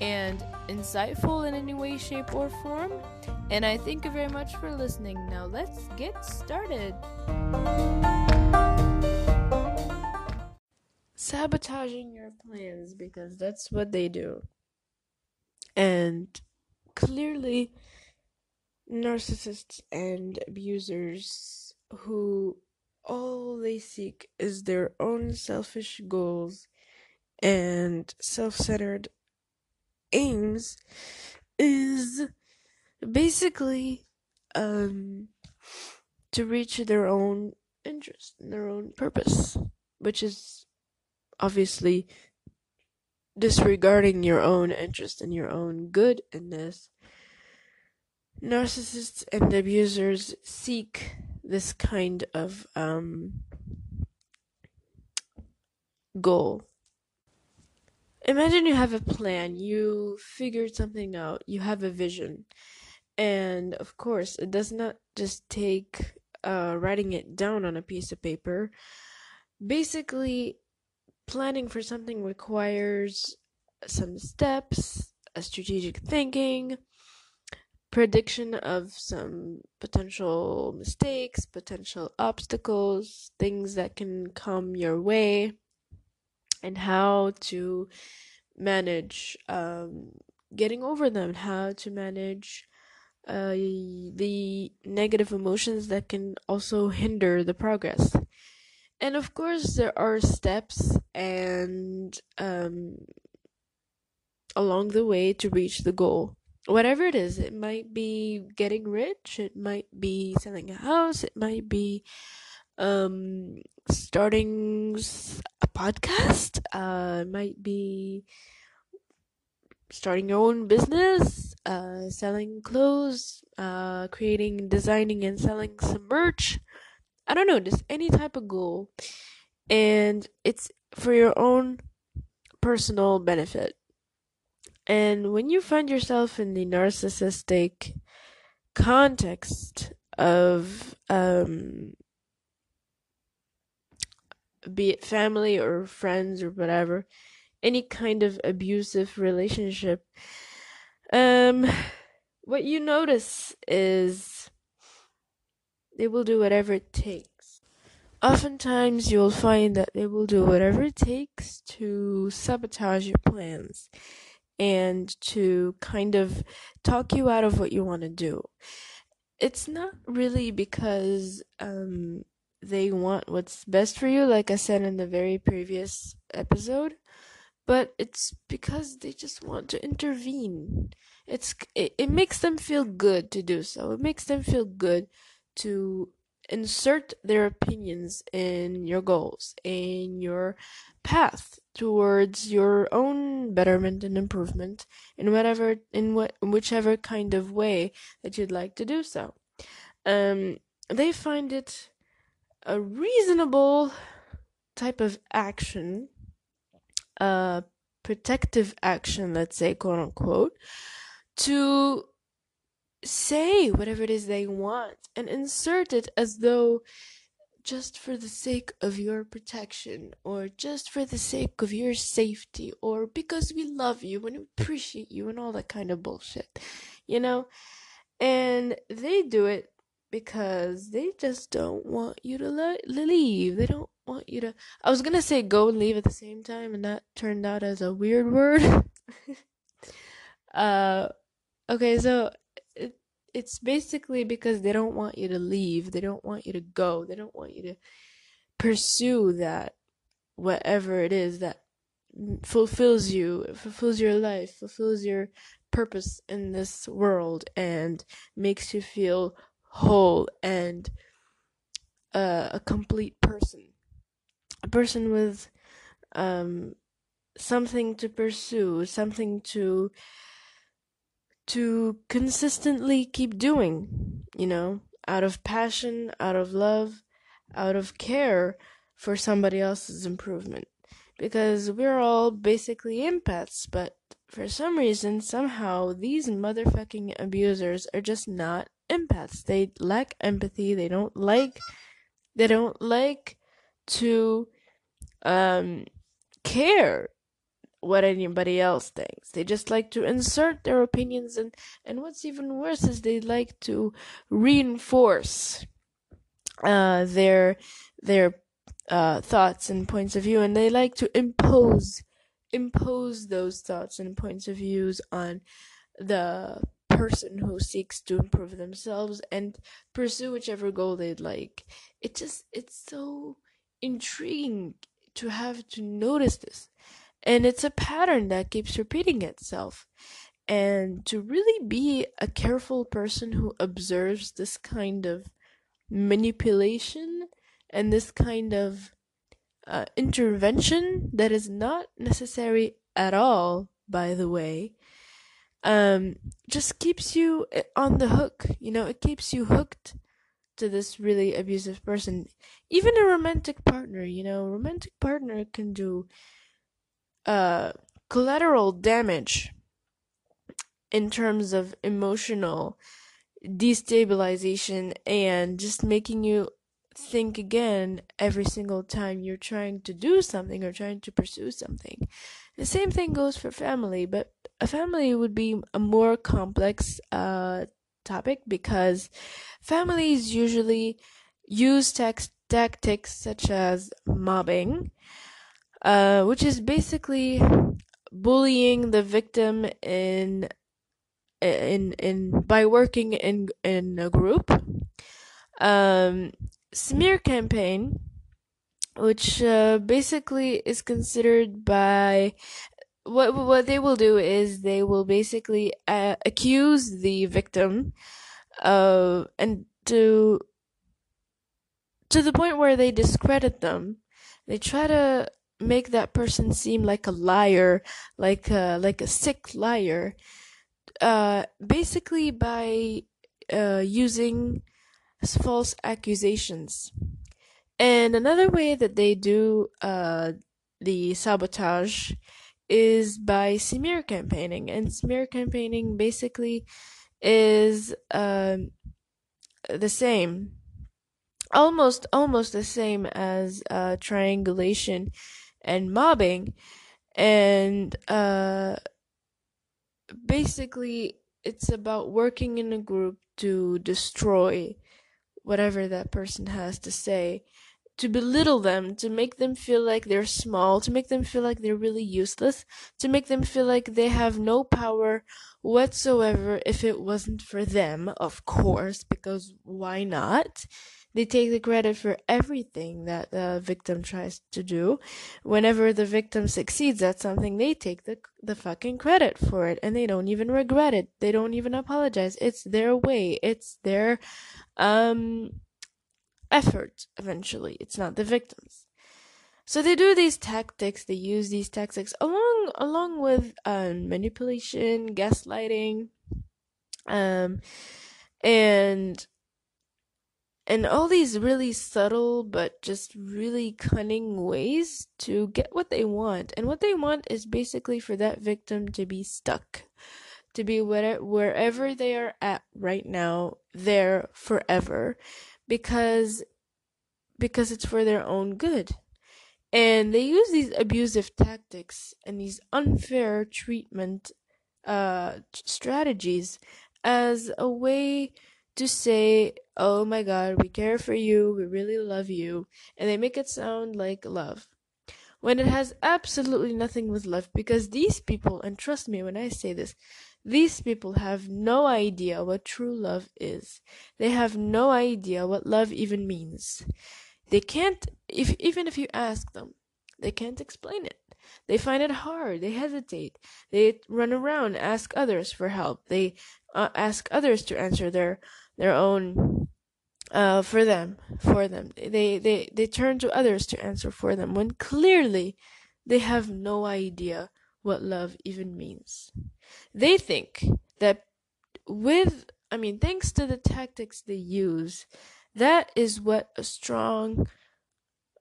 and insightful in any way, shape, or form. And I thank you very much for listening. Now let's get started. Sabotaging your plans because that's what they do. And clearly, narcissists and abusers who all they seek is their own selfish goals and self centered aims is basically um, to reach their own interest, and their own purpose, which is obviously disregarding your own interest and your own good in this. Narcissists and abusers seek this kind of um, goal imagine you have a plan, you figured something out, you have a vision. And of course, it does not just take uh, writing it down on a piece of paper. Basically, planning for something requires some steps, a strategic thinking, prediction of some potential mistakes, potential obstacles, things that can come your way and how to manage um, getting over them, how to manage uh, the negative emotions that can also hinder the progress. And of course, there are steps and um, along the way to reach the goal. Whatever it is, it might be getting rich, it might be selling a house, it might be um, starting a podcast. Uh, might be starting your own business, uh, selling clothes, uh, creating, designing, and selling some merch. I don't know, just any type of goal. And it's for your own personal benefit. And when you find yourself in the narcissistic context of um, be it family or friends or whatever, any kind of abusive relationship, um, what you notice is they will do whatever it takes. Oftentimes, you'll find that they will do whatever it takes to sabotage your plans and to kind of talk you out of what you want to do. It's not really because um, they want what's best for you, like I said in the very previous episode, but it's because they just want to intervene. It's it, it makes them feel good to do so. It makes them feel good to insert their opinions in your goals, in your path towards your own betterment and improvement in whatever in what whichever kind of way that you'd like to do so. Um, they find it a reasonable type of action a protective action, let's say, quote unquote, to say whatever it is they want and insert it as though just for the sake of your protection or just for the sake of your safety or because we love you and appreciate you and all that kind of bullshit, you know? And they do it because they just don't want you to le- leave. They don't want you to. I was gonna say go and leave at the same time, and that turned out as a weird word. uh, okay, so it, it's basically because they don't want you to leave. They don't want you to go. They don't want you to pursue that whatever it is that fulfills you, fulfills your life, fulfills your purpose in this world, and makes you feel whole and uh, a complete person a person with um, something to pursue, something to to consistently keep doing, you know, out of passion, out of love, out of care for somebody else's improvement. Because we're all basically empaths, but for some reason, somehow, these motherfucking abusers are just not empaths. They lack empathy. They don't like, they don't like to um, care what anybody else thinks. They just like to insert their opinions and and what's even worse is they like to reinforce uh, their their uh, thoughts and points of view and they like to impose impose those thoughts and points of views on the person who seeks to improve themselves and pursue whichever goal they'd like. It just it's so intriguing to have to notice this. And it's a pattern that keeps repeating itself. And to really be a careful person who observes this kind of manipulation and this kind of uh, intervention that is not necessary at all, by the way, um, just keeps you eh, on the hook. You know, it keeps you hooked to this really abusive person. Even a romantic partner, you know, romantic partner can do uh collateral damage in terms of emotional destabilization and just making you think again every single time you're trying to do something or trying to pursue something. The same thing goes for family, but a family would be a more complex uh, topic because families usually use tactics such as mobbing, uh, which is basically bullying the victim in in in by working in in a group. Um, smear campaign, which uh, basically is considered by what what they will do is they will basically uh, accuse the victim uh, and to to the point where they discredit them. They try to make that person seem like a liar like a, like a sick liar uh, basically by uh, using false accusations. And another way that they do uh, the sabotage is by smear campaigning, and smear campaigning basically is um, the same, almost almost the same as uh, triangulation and mobbing, and uh, basically it's about working in a group to destroy whatever that person has to say to belittle them, to make them feel like they're small, to make them feel like they're really useless, to make them feel like they have no power whatsoever if it wasn't for them, of course, because why not? They take the credit for everything that the victim tries to do. Whenever the victim succeeds at something, they take the the fucking credit for it and they don't even regret it. They don't even apologize. It's their way. It's their um effort eventually. It's not the victims. So they do these tactics, they use these tactics along along with um, manipulation, gaslighting, um, and and all these really subtle but just really cunning ways to get what they want. And what they want is basically for that victim to be stuck, to be where, wherever they are at right now, there forever, because because it's for their own good. And they use these abusive tactics and these unfair treatment uh, strategies as a way to say, oh my god, we care for you, we really love you, and they make it sound like love. When it has absolutely nothing with love, because these people, and trust me when I say this, these people have no idea what true love is. They have no idea what love even means. They can't, if, even if you ask them, they can't explain it. They find it hard. They hesitate. They run around, ask others for help. They uh, ask others to answer their their own uh, for them for them. They they they turn to others to answer for them when clearly they have no idea what love even means. They think that with I mean thanks to the tactics they use, that is what a strong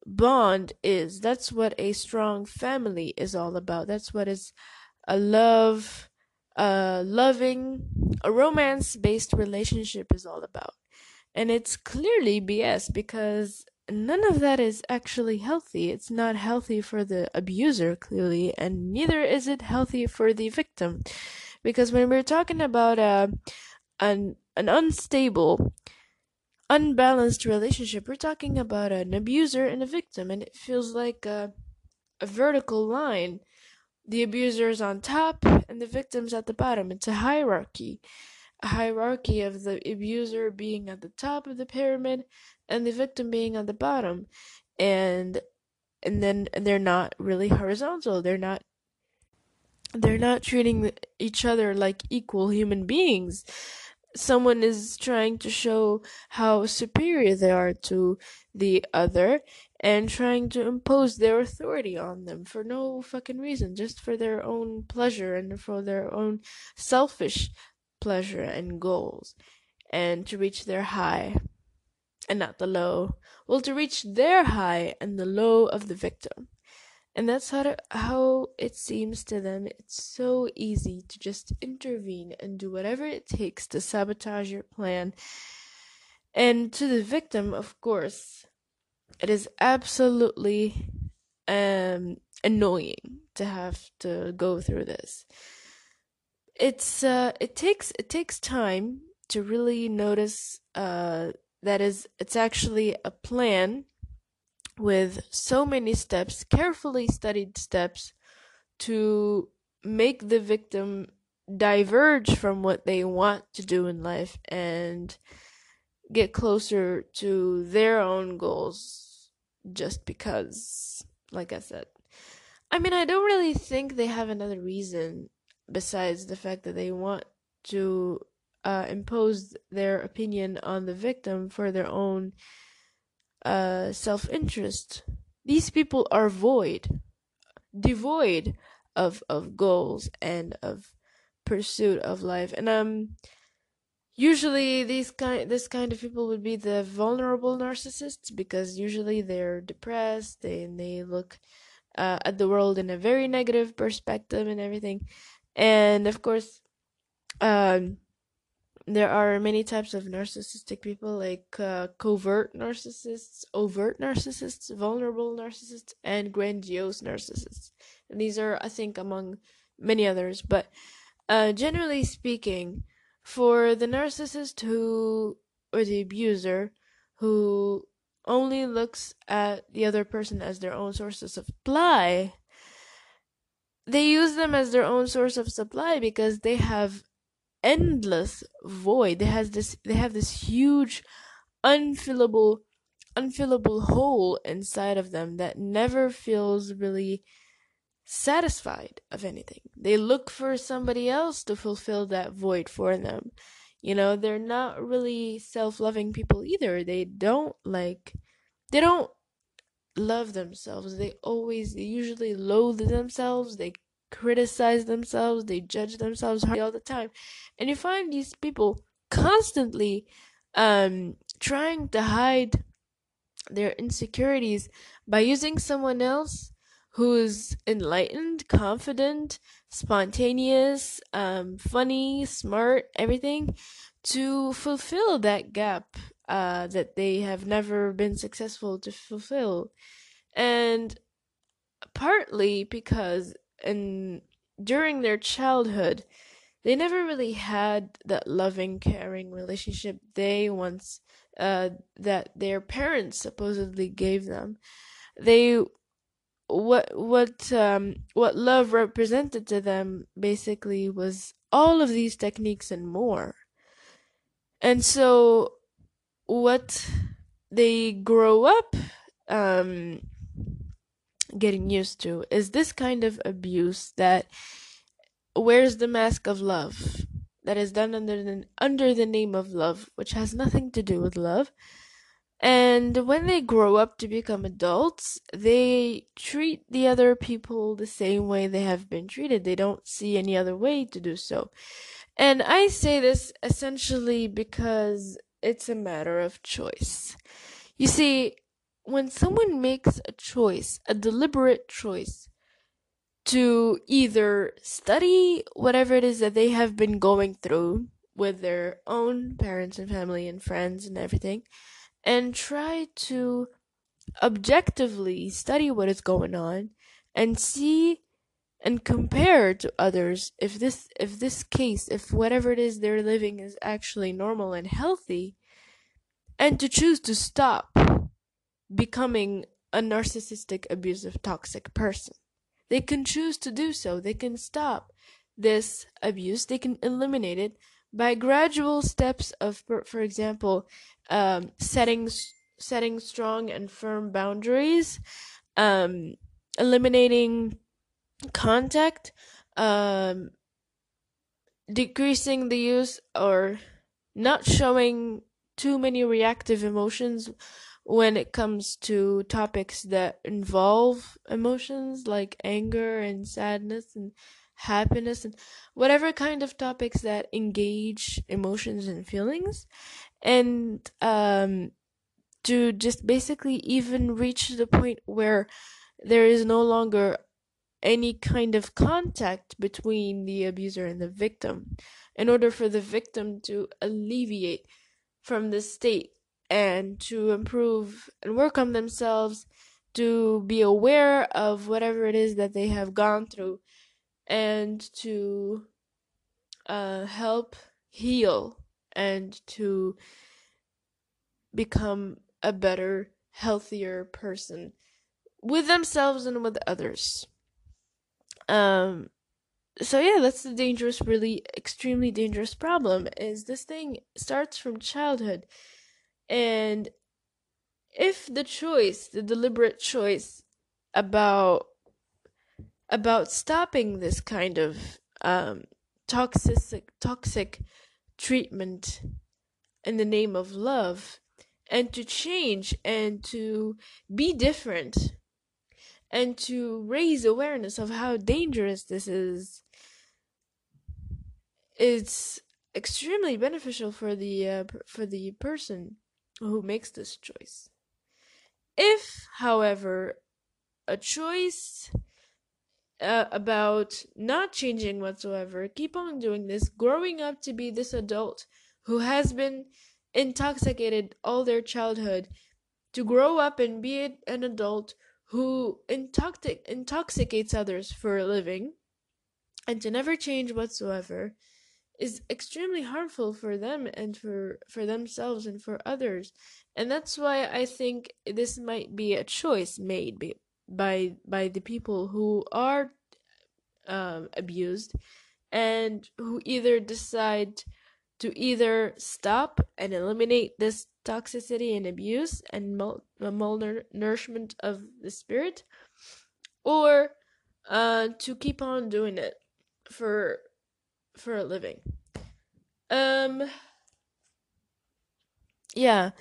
bond is. That's what a strong family is all about. That's what is a love, a loving, a romance based relationship is all about. And it's clearly BS because none of that is actually healthy. It's not healthy for the abuser, clearly, and neither is it healthy for the victim. Because when we're talking about uh, an, an unstable, unbalanced relationship. We're talking about an abuser and a victim, and it feels like a, a vertical line. The abuser is on top and the victim's at the bottom. It's a hierarchy. A hierarchy of the abuser being at the top of the pyramid and the victim being on the bottom. And and then they're not really horizontal. They're not they're not treating each other like equal human beings someone is trying to show how superior they are to the other and trying to impose their authority on them for no fucking reason, just for their own pleasure and for their own selfish pleasure and goals, and to reach their high and not the low. Well, to reach their high and the low of the victim. And that's how to, how it seems to them. It's so easy to just intervene and do whatever it takes to sabotage your plan. And to the victim, of course, it is absolutely um, annoying to have to go through this. It's uh, it takes it takes time to really notice uh, that is it's actually a plan with so many steps, carefully studied steps, to make the victim diverge from what they want to do in life and get closer to their own goals just because, like I said. I mean, I don't really think they have another reason besides the fact that they want to uh, impose their opinion on the victim for their own uh, self interest. These people are void, devoid of of goals and of pursuit of life. And um, usually these kind this kind of people would be the vulnerable narcissists because usually they're depressed. They they look uh, at the world in a very negative perspective and everything. And of course, um, there are many types of narcissistic people like uh, covert narcissists overt narcissists vulnerable narcissists and grandiose narcissists. And these are i think among many others. But uh, generally speaking for the narcissist who or the abuser who only looks at the other person as their own source of supply they use them as their own source of supply because they have endless void. They has this they have this huge unfillable unfillable hole inside of them that never feels really satisfied of anything. They look for somebody else to fulfill that void for them. You know, they're not really self-loving people either. They don't like they don't love themselves. They always they usually loathe themselves. They criticize themselves, they judge themselves all the time. And you find these people constantly um, trying to hide their insecurities by using someone else who's enlightened, confident, spontaneous, um, funny, smart, everything to fulfill that gap uh, that they have never been successful to fulfill. And partly because in during their childhood, they never really had that loving, caring relationship they once uh, that their parents supposedly gave them. They what what um what love represented to them basically was all of these techniques and more. And so what they grow up um getting used to is this kind of abuse that wears the mask of love that is done under the, under the name of love, which has nothing to do with love. And when they grow up to become adults, they treat the other people the same way they have been treated. They don't see any other way to do so. And I say this essentially because it's a matter of choice. You see, when someone makes a choice, a deliberate choice, to either study whatever it is that they have been going through with their own parents and family and friends and everything, and try to objectively study what is going on and see and compare to others if this if this case if whatever it is they're living is actually normal and healthy and to choose to stop becoming a narcissistic, abusive, toxic person. They can choose to do so. They can stop this abuse. They can eliminate it by gradual steps of, for example, um, setting setting strong and firm boundaries, um, eliminating contact, um, decreasing the use or not showing too many reactive emotions when it comes to topics that involve emotions like anger and sadness and happiness and whatever kind of topics that engage emotions and feelings. And um, to just basically even reach the point where there is no longer any kind of contact between the abuser and the victim in order for the victim to alleviate from the state and to improve and work on themselves to be aware of whatever it is that they have gone through and to uh, help heal and to become a better, healthier person with themselves and with others. Um, so yeah, that's the dangerous, really extremely dangerous problem. Is this thing starts from childhood and if the choice, the deliberate choice about about stopping this kind of um, toxic toxic treatment in the name of love and to change and to be different and to raise awareness of how dangerous this is it's extremely beneficial for the uh, for the person who makes this choice. If, however, a choice uh, about not changing whatsoever, keep on doing this, growing up to be this adult who has been intoxicated all their childhood, to grow up and be an adult who intoxic- intoxicates others for a living, and to never change whatsoever, is extremely harmful for them and for for themselves and for others. And that's why i think this might be a choice made by by, by the people who are um, abused and who either decide to either stop and eliminate this toxicity and abuse and mal- malnourishment of the spirit or uh, to keep on doing it for for a living. Um yeah.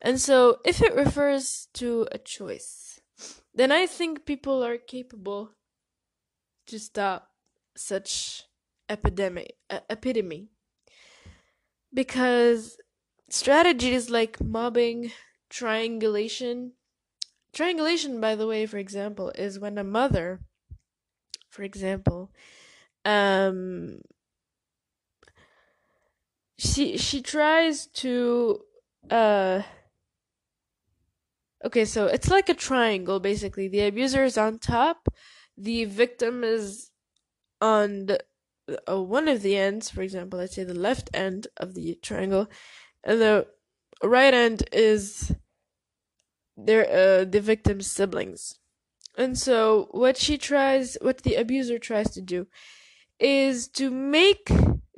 And so if it refers to a choice, then I think people are capable to stop such epidemic uh, epidemic because strategies like mobbing, triangulation. Triangulation, by the way, for example, is when a mother, for example, um, she she tries to uh okay so it's like a triangle basically. The abuser is on top. The victim is on the uh, one of the ends for example let's say the left end of the triangle. And the right end is their uh, the victim's siblings. And so what she tries what the abuser tries to do is to make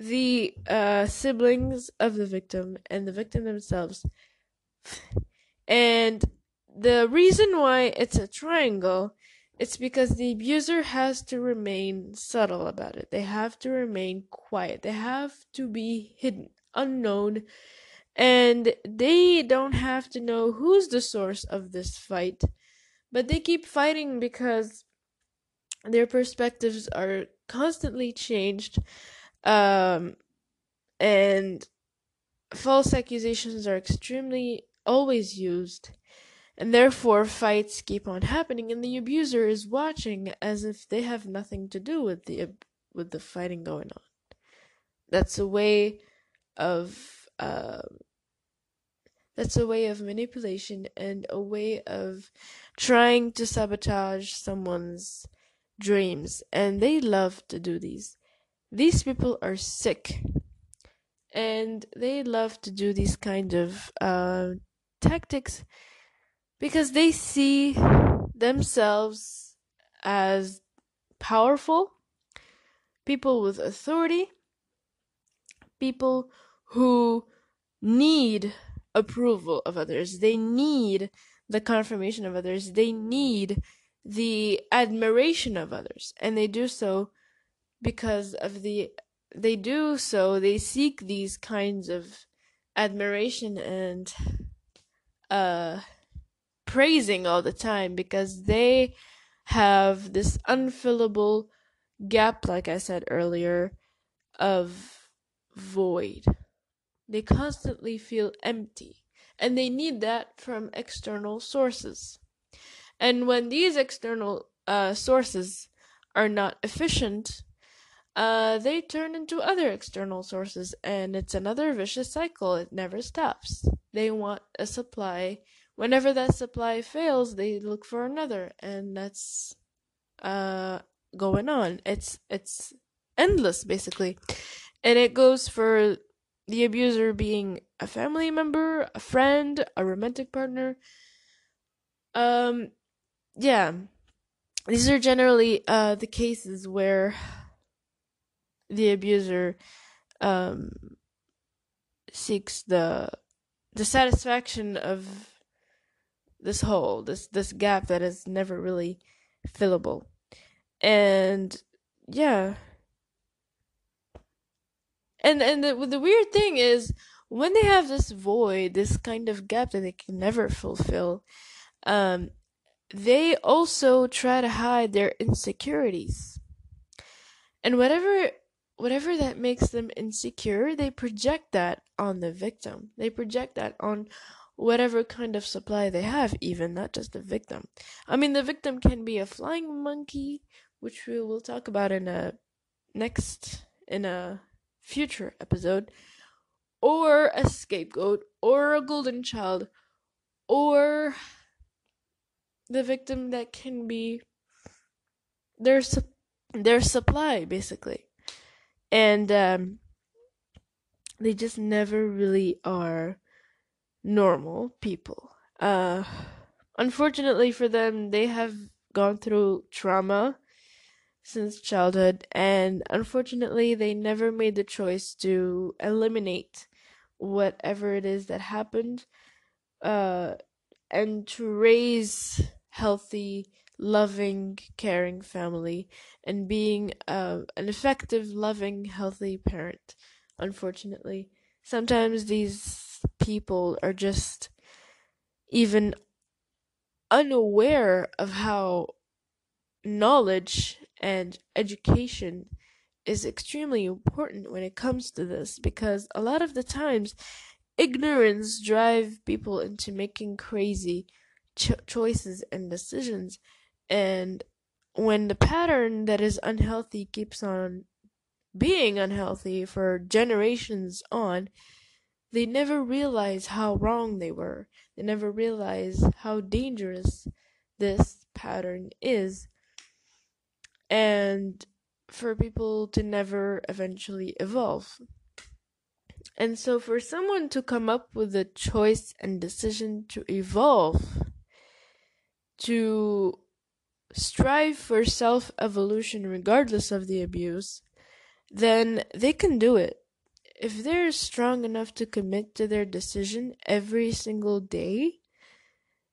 the uh, siblings of the victim and the victim themselves. And the reason why it's a triangle, it's because the abuser has to remain subtle about it. They have to remain quiet. They have to be hidden, unknown, and they don't have to know who's the source of this fight. But they keep fighting because their perspectives are constantly changed um, and false accusations are extremely always used, and therefore fights keep on happening, and the abuser is watching as if they have nothing to do with the with the fighting going on. That's a way of uh, that's a way of manipulation and a way of trying to sabotage someone's dreams, and they love to do these. These people are sick, and they love to do these kind of uh, tactics because they see themselves as powerful, people with authority, people who need approval of others. They need the confirmation of others. They need the admiration of others. And they do so because of the they do so they seek these kinds of admiration and uh praising all the time because they have this unfillable gap like i said earlier of void. They constantly feel empty and they need that from external sources. And when these external uh, sources are not efficient uh, they turn into other external sources, and it's another vicious cycle. It never stops. They want a supply. Whenever that supply fails, they look for another, and that's uh, going on. It's it's endless, basically, and it goes for the abuser being a family member, a friend, a romantic partner. Um, yeah, these are generally uh the cases where the abuser um, seeks the the satisfaction of this hole, this this gap that is never really fillable, and yeah, and and the, the weird thing is when they have this void, this kind of gap that they can never fulfill, um, they also try to hide their insecurities, and whatever whatever that makes them insecure, they project that on the victim. They project that on whatever kind of supply they have, even not just the victim. I mean, the victim can be a flying monkey, which we will talk about in a next in a future episode, or a scapegoat, or a golden child, or the victim that can be their su- their supply basically and um, they just never really are normal people. Uh, unfortunately for them, they have gone through trauma since childhood, and unfortunately, they never made the choice to eliminate whatever it is that happened, uh, and to raise healthy loving, caring family and being uh, an effective, loving, healthy parent. Unfortunately, sometimes these people are just even unaware of how knowledge and education is extremely important when it comes to this because a lot of the times ignorance drive people into making crazy cho- choices and decisions and when the pattern that is unhealthy keeps on being unhealthy for generations on they never realize how wrong they were. They never realize how dangerous this pattern is. And for people to never eventually evolve. And so, for someone to come up with a choice and decision to evolve, to strive for self evolution regardless of the abuse, then they can do it. If they're strong enough to commit to their decision every single day,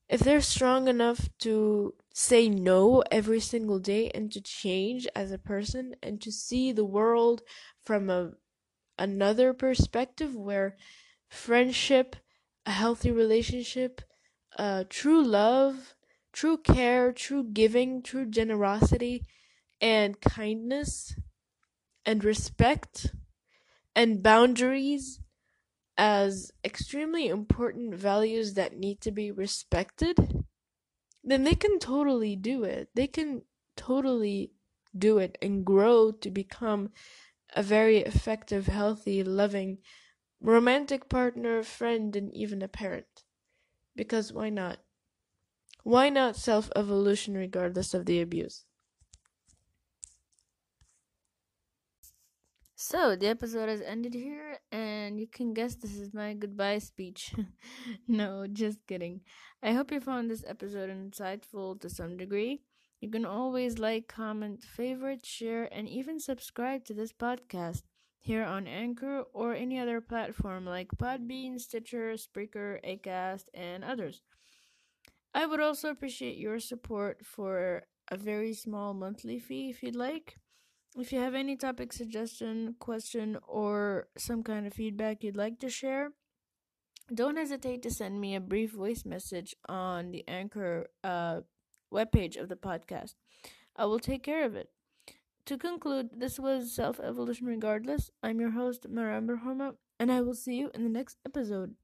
if they're strong enough to say no every single day and to change as a person and to see the world from a another perspective where friendship, a healthy relationship, uh, true love, true care, true giving, true generosity, and kindness, and respect, and boundaries as extremely important values that need to be respected, then they can totally do it. They can totally do it and grow to become a very effective, healthy, loving, romantic partner, friend, and even a parent. Because why not? Why not self evolution regardless of the abuse? So, the episode has ended here, and you can guess this is my goodbye speech. no, just kidding. I hope you found this episode insightful to some degree. You can always like, comment, favorite, share, and even subscribe to this podcast here on Anchor or any other platform like Podbean, Stitcher, Spreaker, Acast, and others. I would also appreciate your support for a very small monthly fee if you'd like. If you have any topic suggestion, question, or some kind of feedback you'd like to share, don't hesitate to send me a brief voice message on the Anchor uh, webpage of the podcast. I will take care of it. To conclude, this was Self Evolution Regardless. I'm your host, Maram Homa, and I will see you in the next episode.